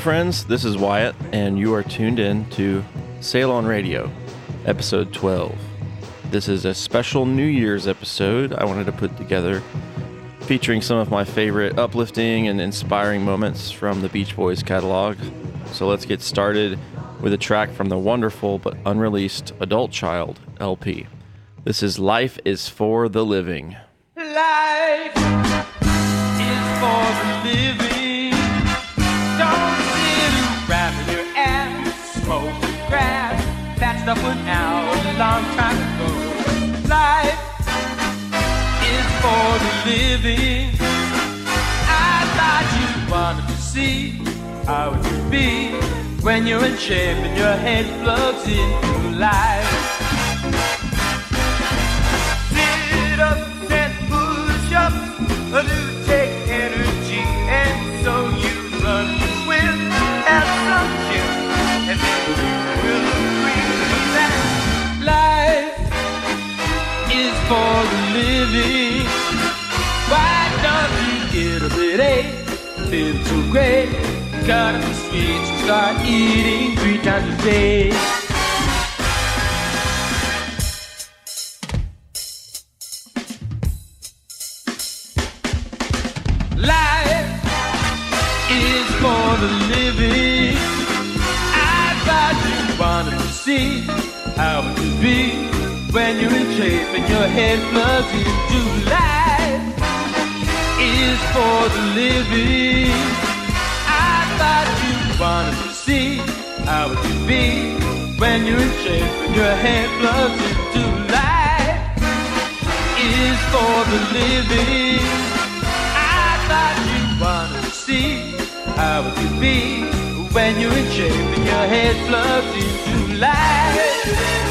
Friends. This is Wyatt, and you are tuned in to Sail on Radio, episode 12. This is a special New Year's episode I wanted to put together featuring some of my favorite uplifting and inspiring moments from the Beach Boys catalog. So let's get started with a track from the wonderful but unreleased Adult Child LP. This is Life is for the Living. Life is for the living. Out a long time ago. Life is for the living. I thought you wanted to see how it would be when you're in shape and your head plugs into life. Sit up and push up for the living. Why don't you get a bit a feel so great? Cut up the sweets and start eating three times a day. Life is for the living. I thought you wanted to see how it could be when you're in shape and your head plugs into life. Is for the living. I thought you wanted to see how it could be when you're in shape and your head plugs into life. Is for the living. I thought you wanted to see how it could be when you're in shape and your head plugs into. Life.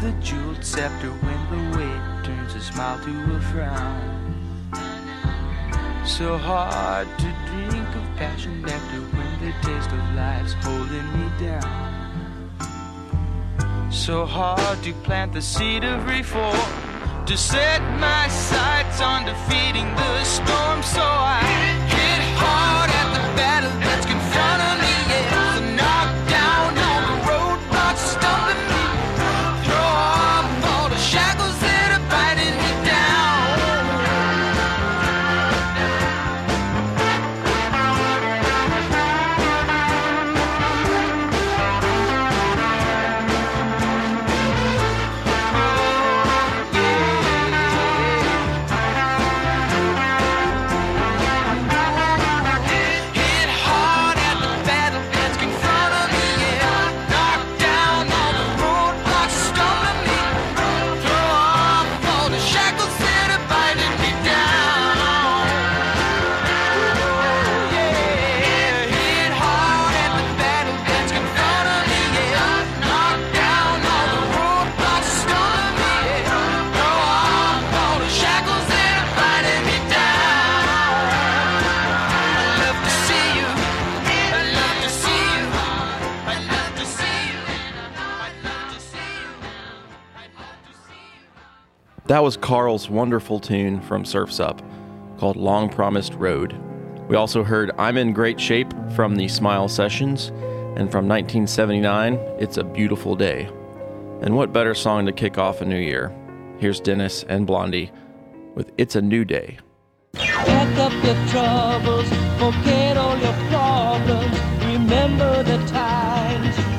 the jeweled scepter when the weight turns a smile to a frown. So hard to drink of passion nectar when the taste of life's holding me down. So hard to plant the seed of reform, to set my sights on defeating the storm. So I. That was Carl's wonderful tune from Surf's Up called Long Promised Road. We also heard I'm in Great Shape from the Smile Sessions, and from 1979, It's a Beautiful Day. And what better song to kick off a new year? Here's Dennis and Blondie with It's a New Day. Pack up your troubles, forget all your problems, remember the times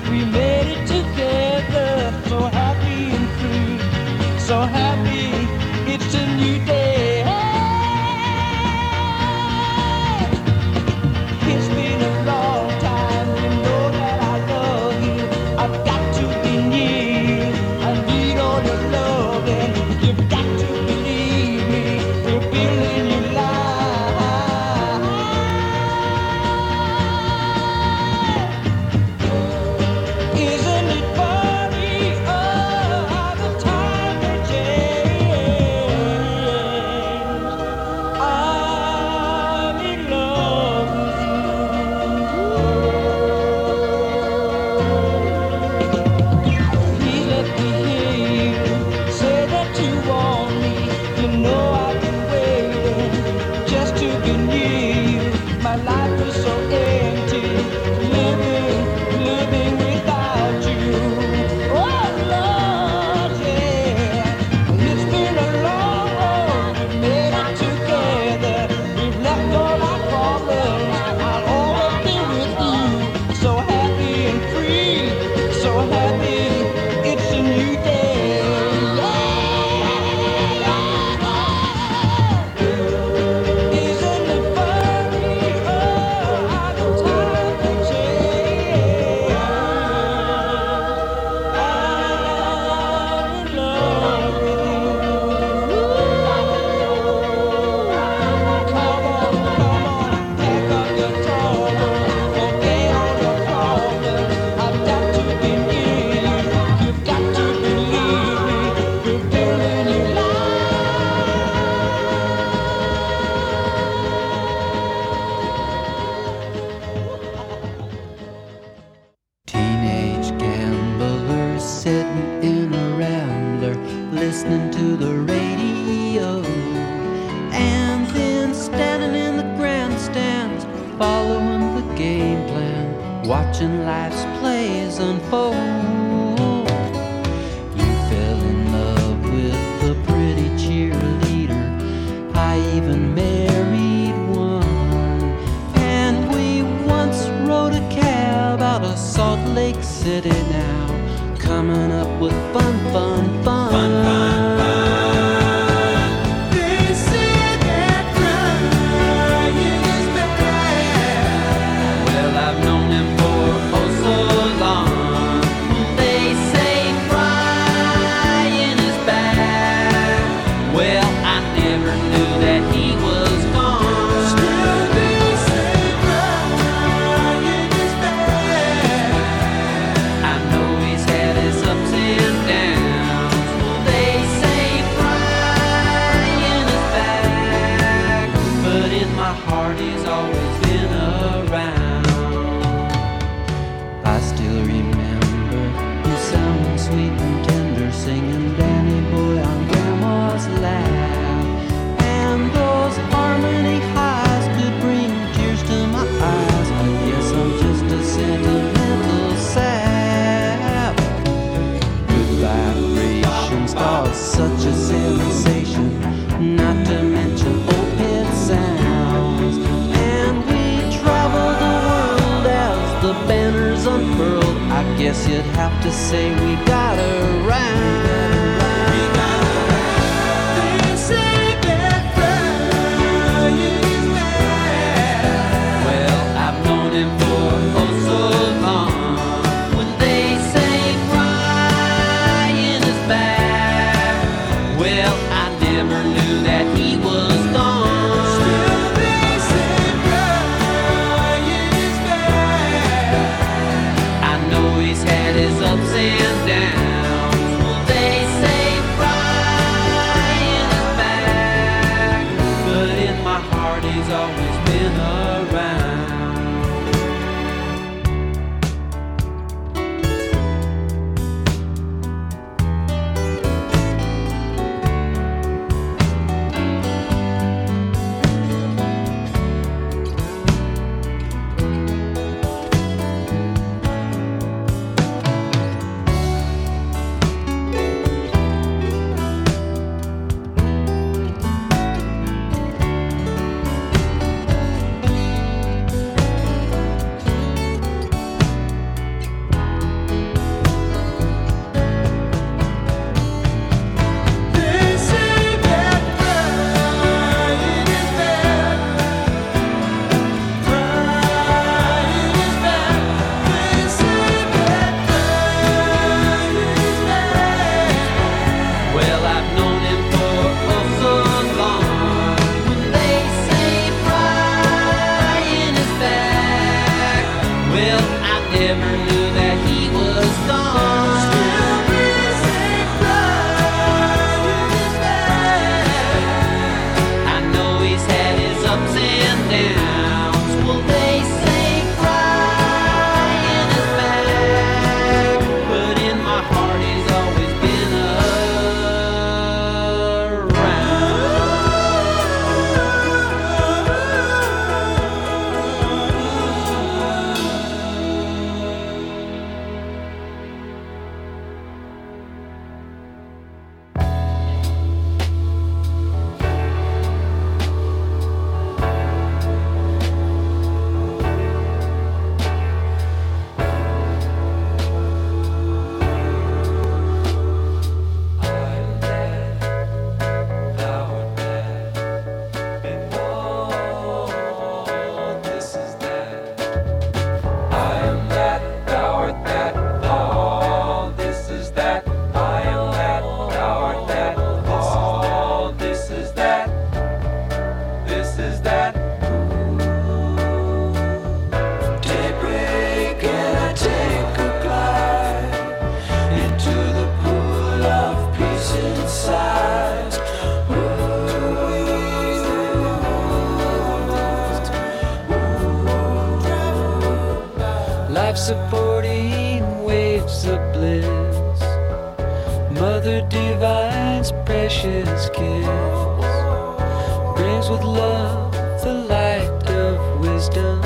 supporting waves of bliss. Mother divine's precious kiss brings with love the light of wisdom.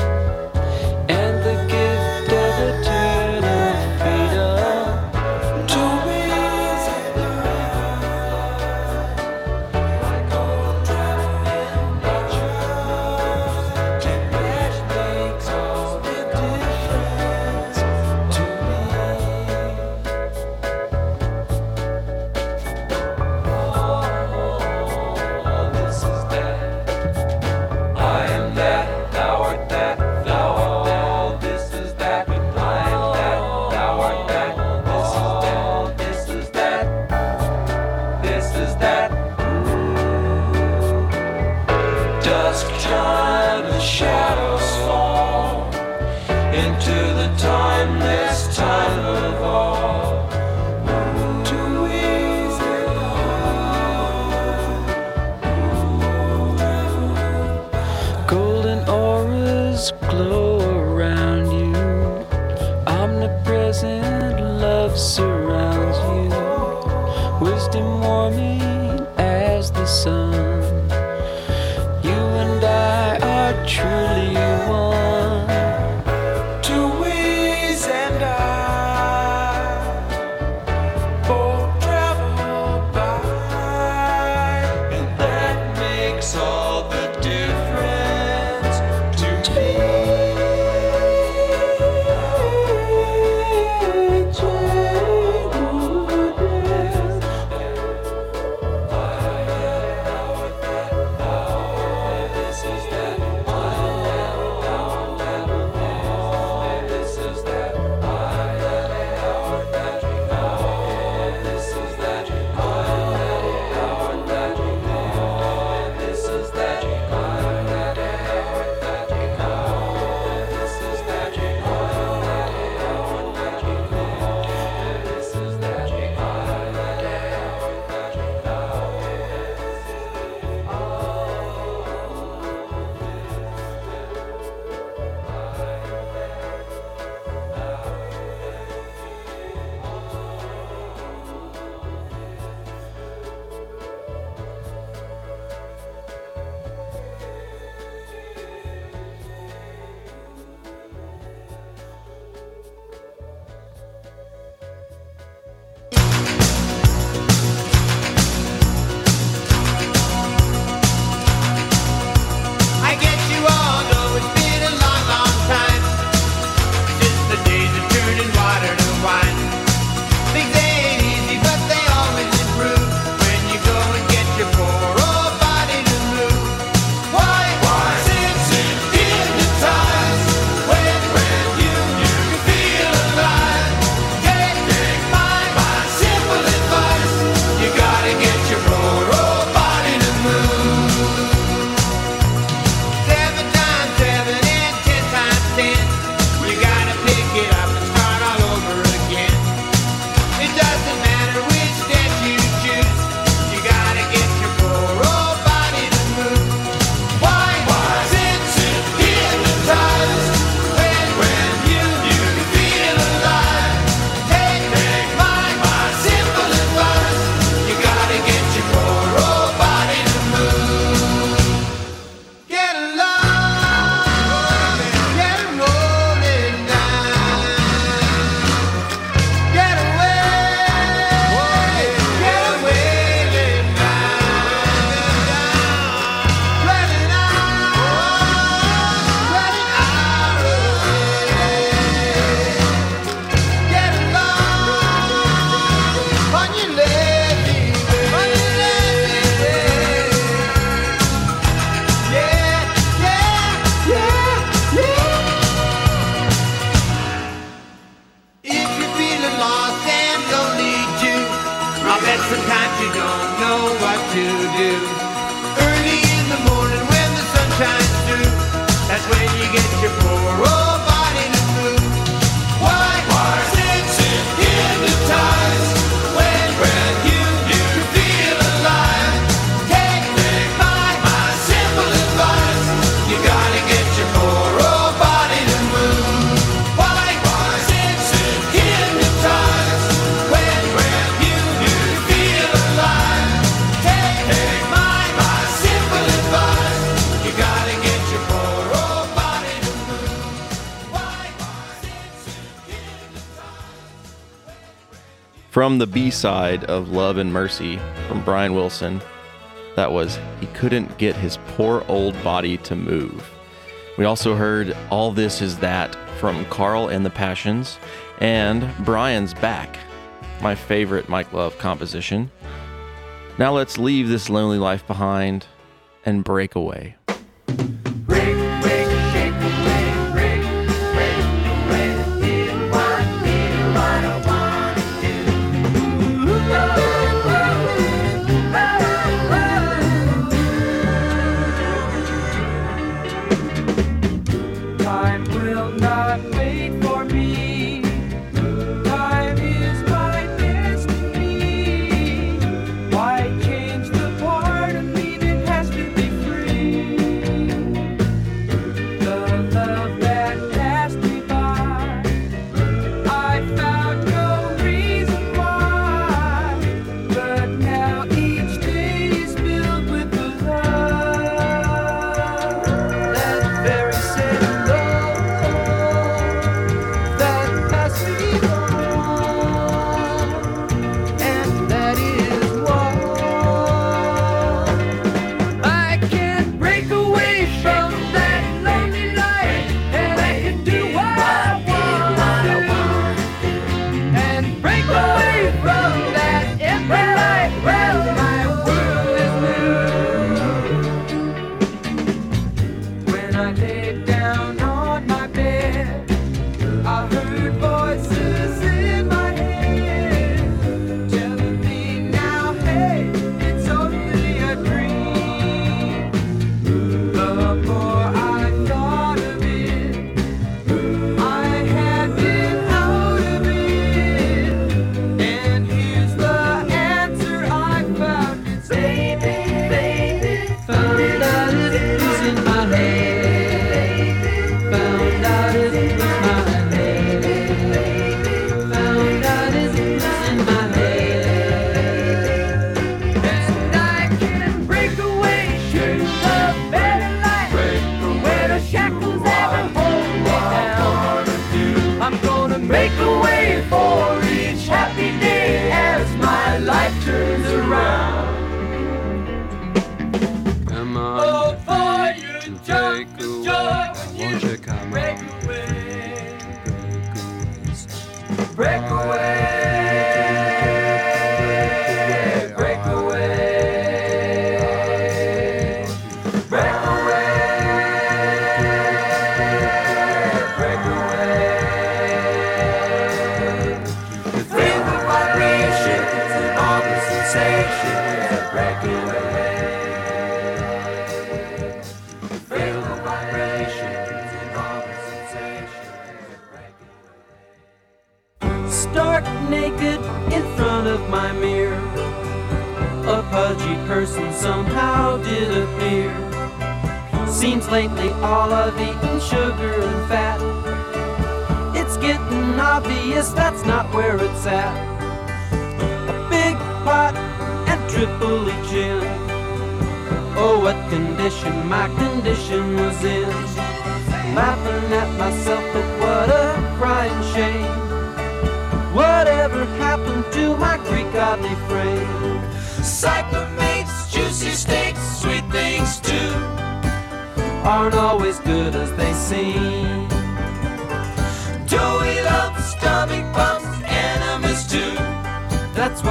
B side of Love and Mercy from Brian Wilson. That was He Couldn't Get His Poor Old Body to Move. We also heard All This Is That from Carl and the Passions and Brian's Back, my favorite Mike Love composition. Now let's leave this lonely life behind and break away.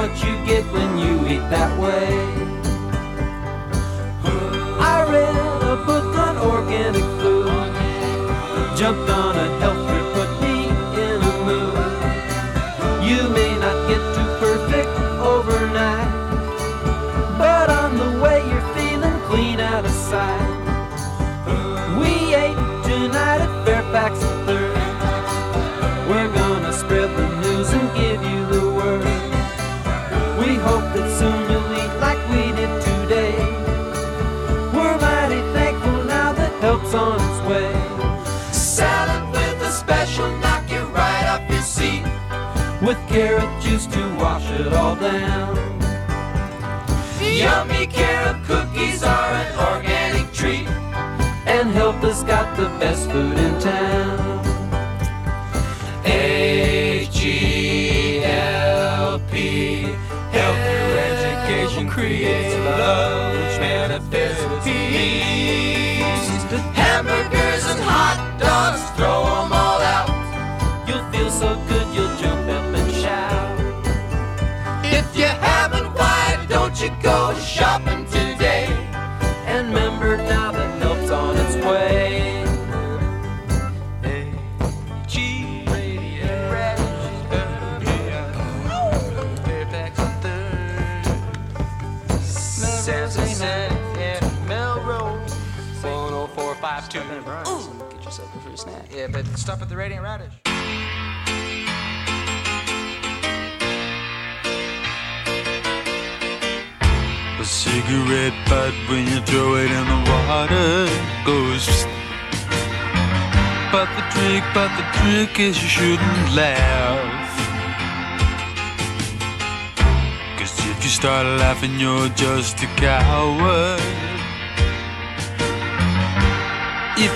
what you get when you eat that way. I read a book on organic food, jumped on a carrot juice to wash it all down. Yummy carrot cookies are an organic treat, and help has got the best food in town. stop at the Radiant Radish. A cigarette butt when you throw it in the water goes. But the trick, but the trick is you shouldn't laugh. Cause if you start laughing, you're just a coward.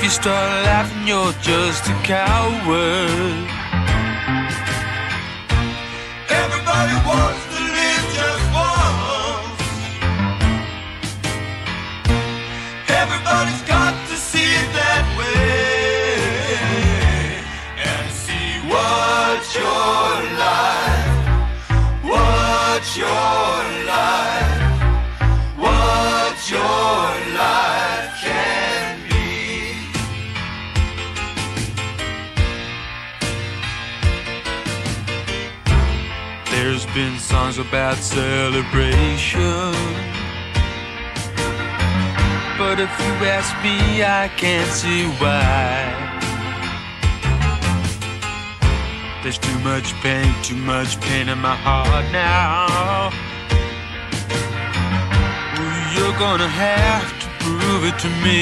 If you start laughing, you're just a coward. Everybody wants. songs about celebration. But if you ask me, I can't see why. There's too much pain, too much pain in my heart now. Well, you're gonna have to prove it to me.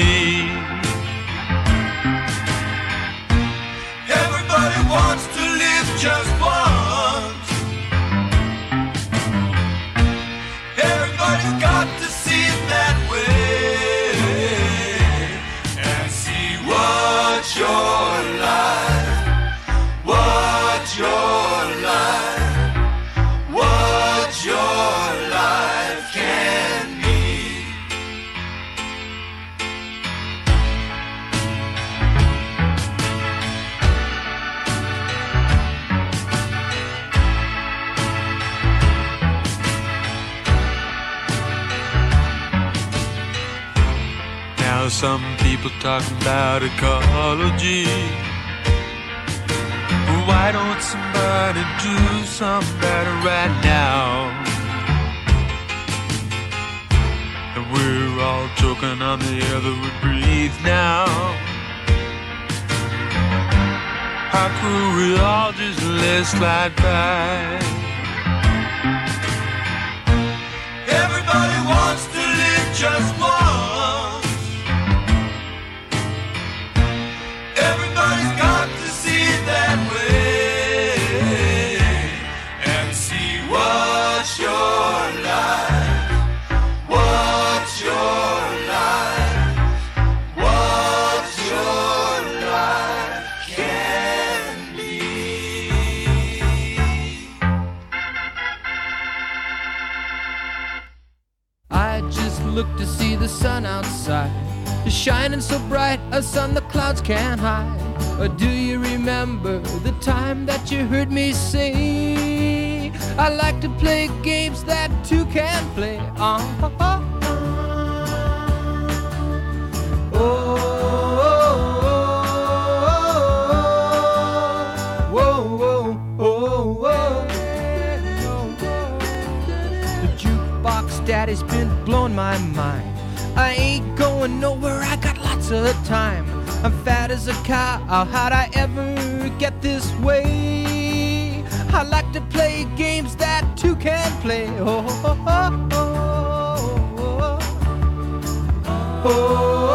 Everybody wants to live just some people talking about ecology. Why don't somebody do something better right now? And we're all choking on the air that we breathe now. How could we all just let slide by? Everybody wants to live just one. Sun outside. It's shining so bright, a sun the clouds can't hide. Or do you remember the time that you heard me say? I like to play games that two can play. Uh-huh. Oh, whoa, The jukebox daddy's been blowing my mind. I ain't going nowhere, I got lots of time. I'm fat as a cow, how'd I ever get this way? I like to play games that two can play. Oh, oh, oh, oh, oh, oh. oh, oh, oh.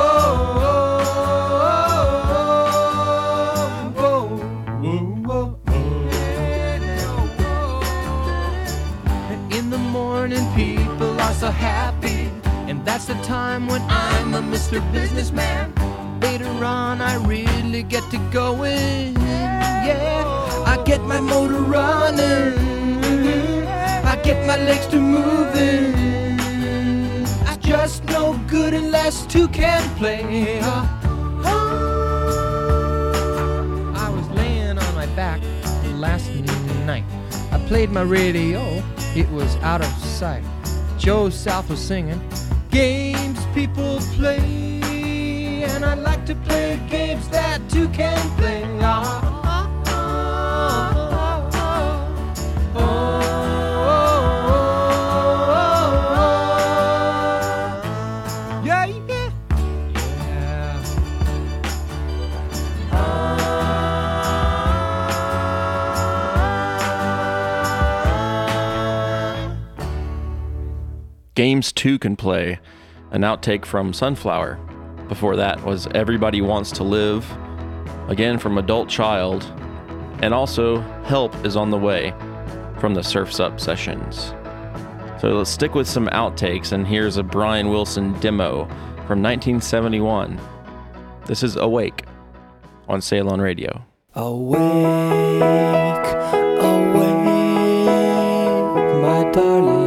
To going. Yeah, I get my motor running. I get my legs to moving. I just no good unless two can play. I was laying on my back last night. I played my radio, it was out of sight. Joe South was singing, Games people play, I like to play games that two can play. Games 2 can play, an outtake from Sunflower. Before that was Everybody Wants to Live, again from Adult Child, and also Help is on the Way from the Surfs Up sessions. So let's stick with some outtakes, and here's a Brian Wilson demo from 1971. This is Awake on Sail On Radio. Awake, awake, my darling.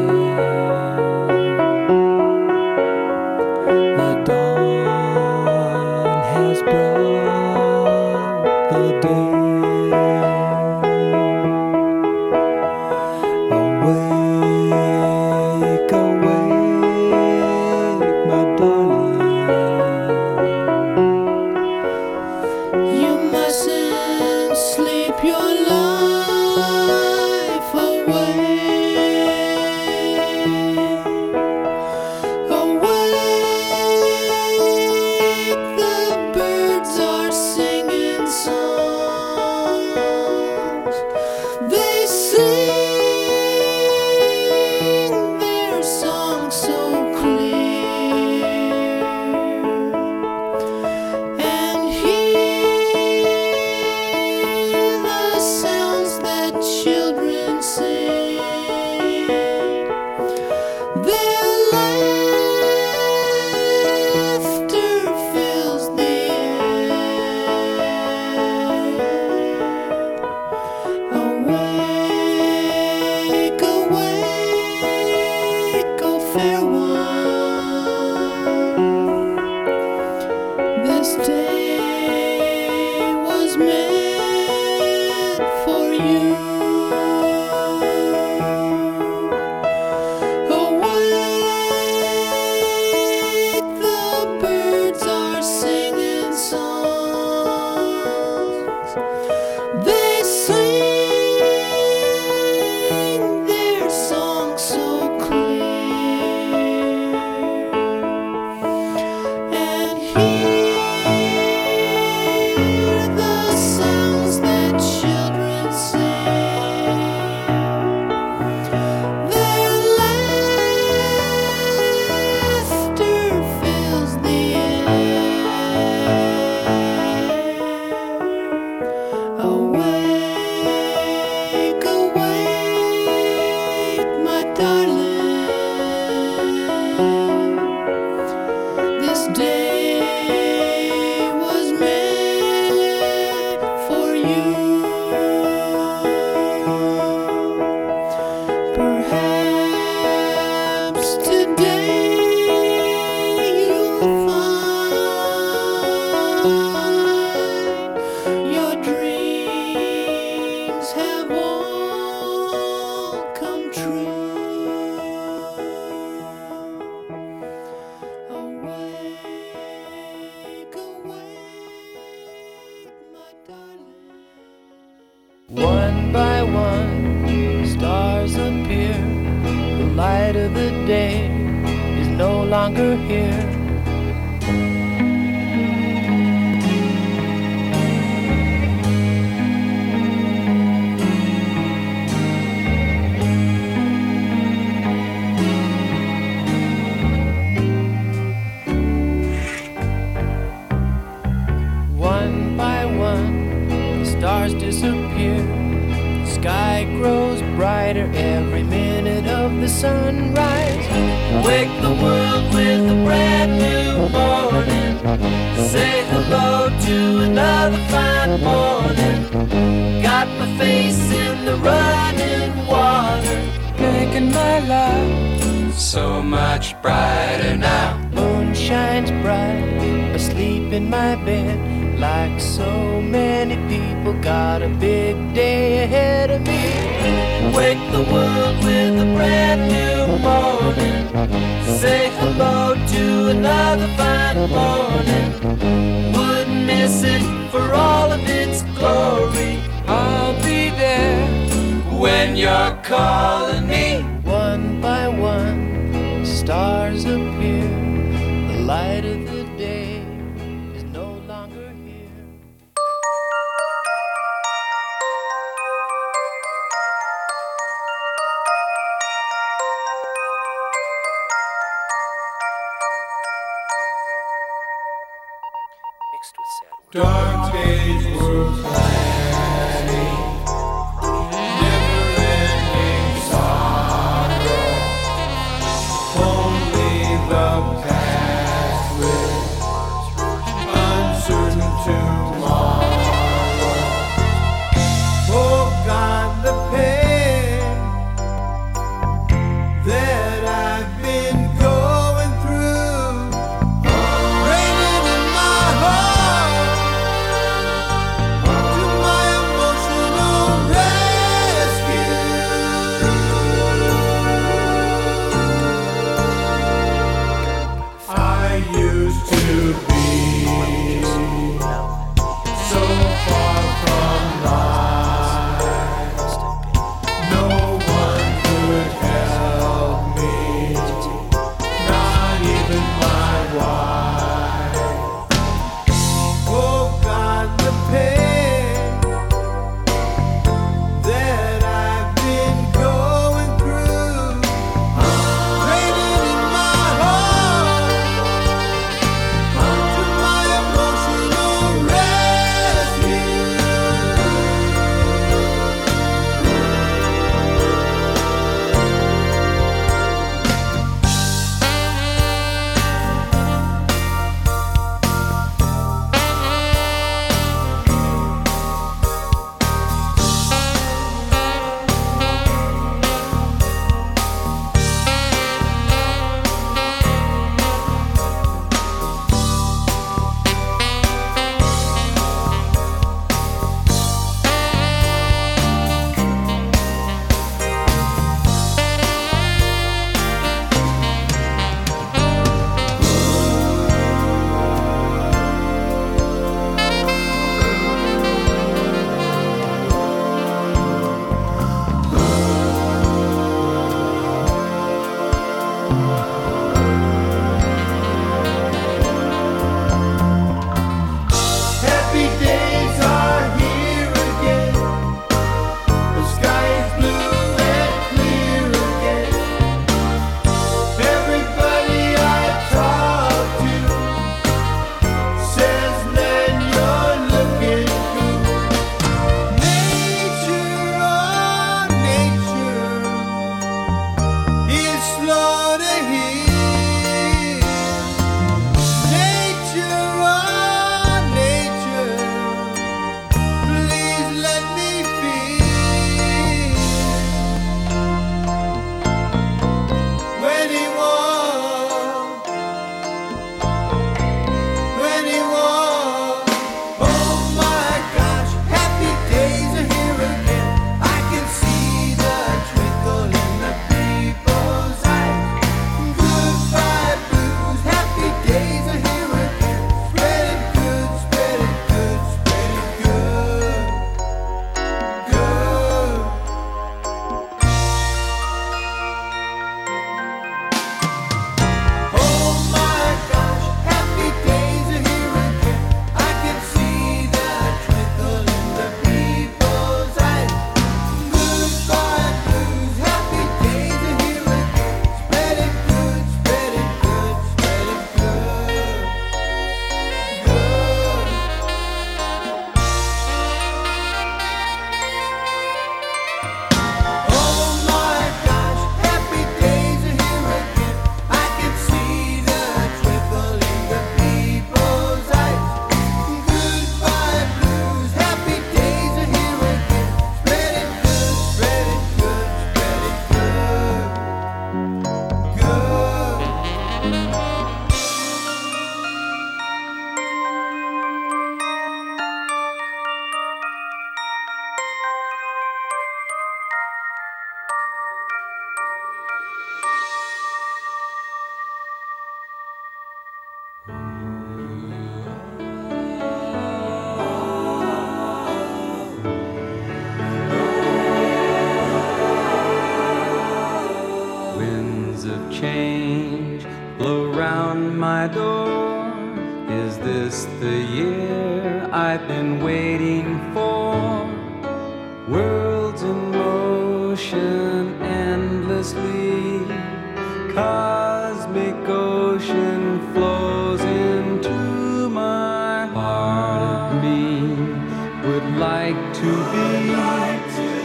Say hello to another fine morning. Wouldn't miss it for all of its glory. I'll be there when you're calling. God.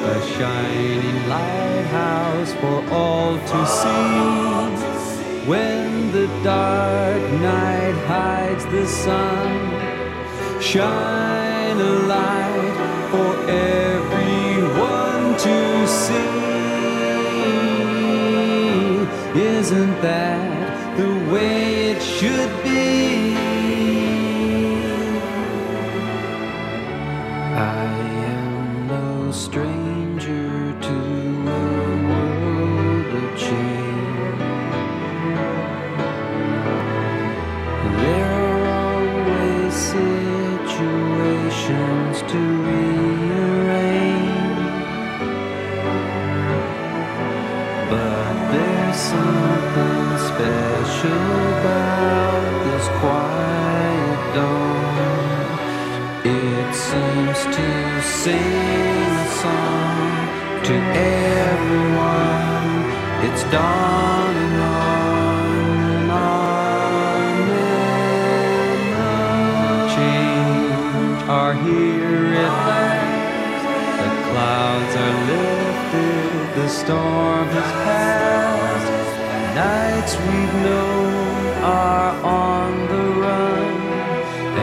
A shining lighthouse for all to see. When the dark night hides the sun, shine a light for everyone to see. Isn't that the way it should be? About this quiet dawn. It seems to sing a song to everyone. It's dawning on and on and. Change are here at last. The clouds are lifted. The storm has passed. Nights we've known are on the run.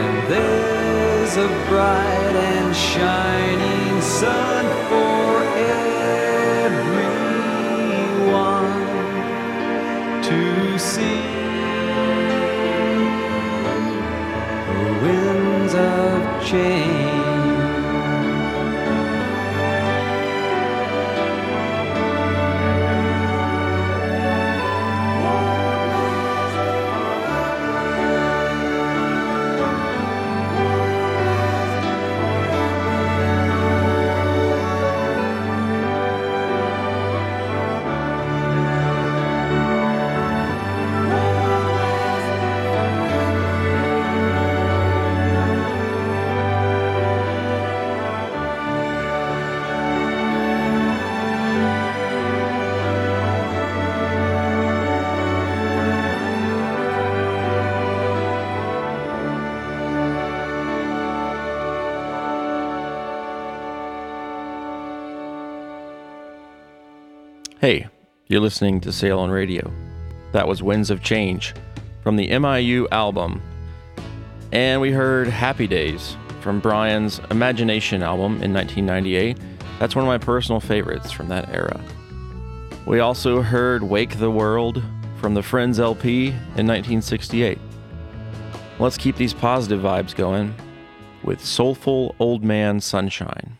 And there's a bright and shining sun for you're listening to Sail on Radio. That was Winds of Change from the MIU album. And we heard Happy Days from Brian's Imagination album in 1998. That's one of my personal favorites from that era. We also heard Wake the World from the Friends LP in 1968. Let's keep these positive vibes going with Soulful Old Man Sunshine.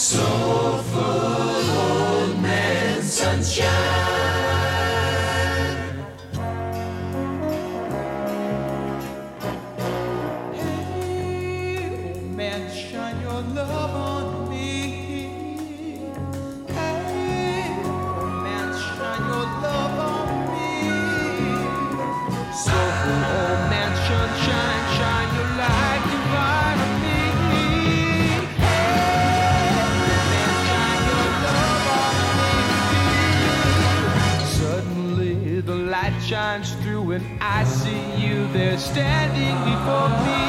soulful old man sunshine. standing before me.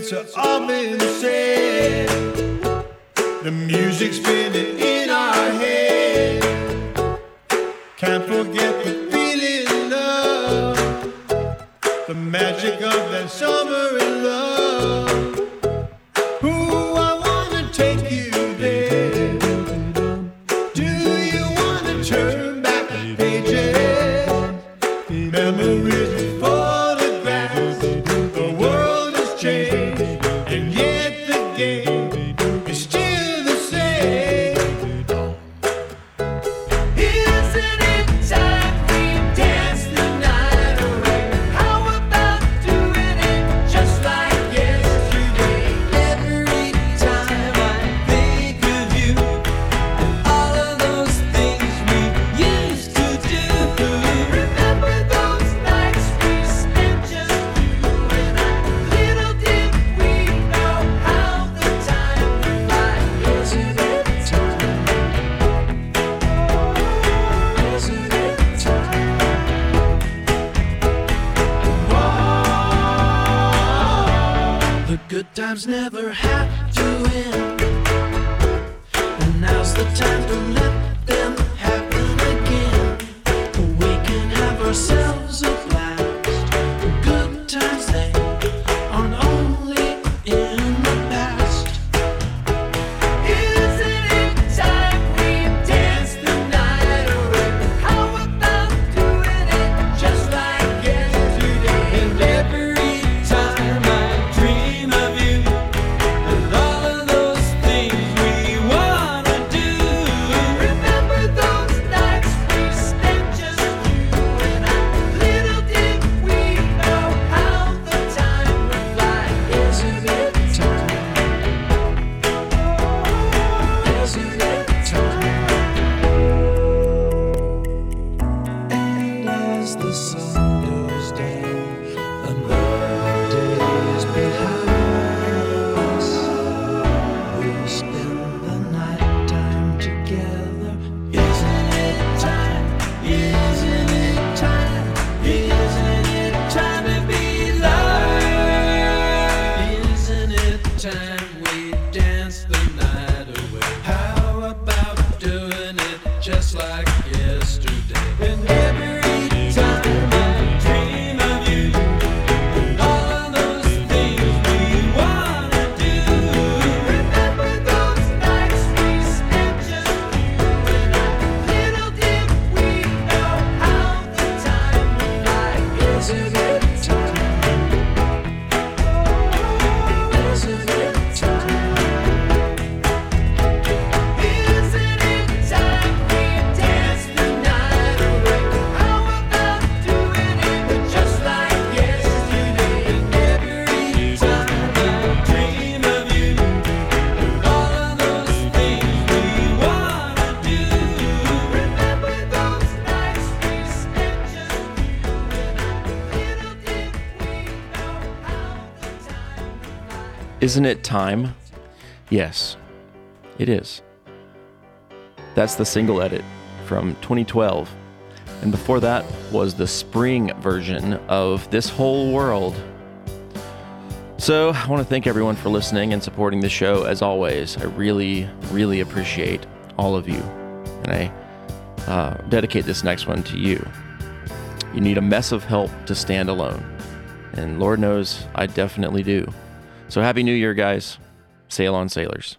it's are all been. The music's spinning in our head. Can't forget the feeling of the magic of that song. Isn't it time? Yes, it is. That's the single edit from 2012. And before that was the spring version of This Whole World. So I want to thank everyone for listening and supporting the show as always. I really, really appreciate all of you. And I uh, dedicate this next one to you. You need a mess of help to stand alone. And Lord knows I definitely do. So happy New Year, guys. Sail on, sailors.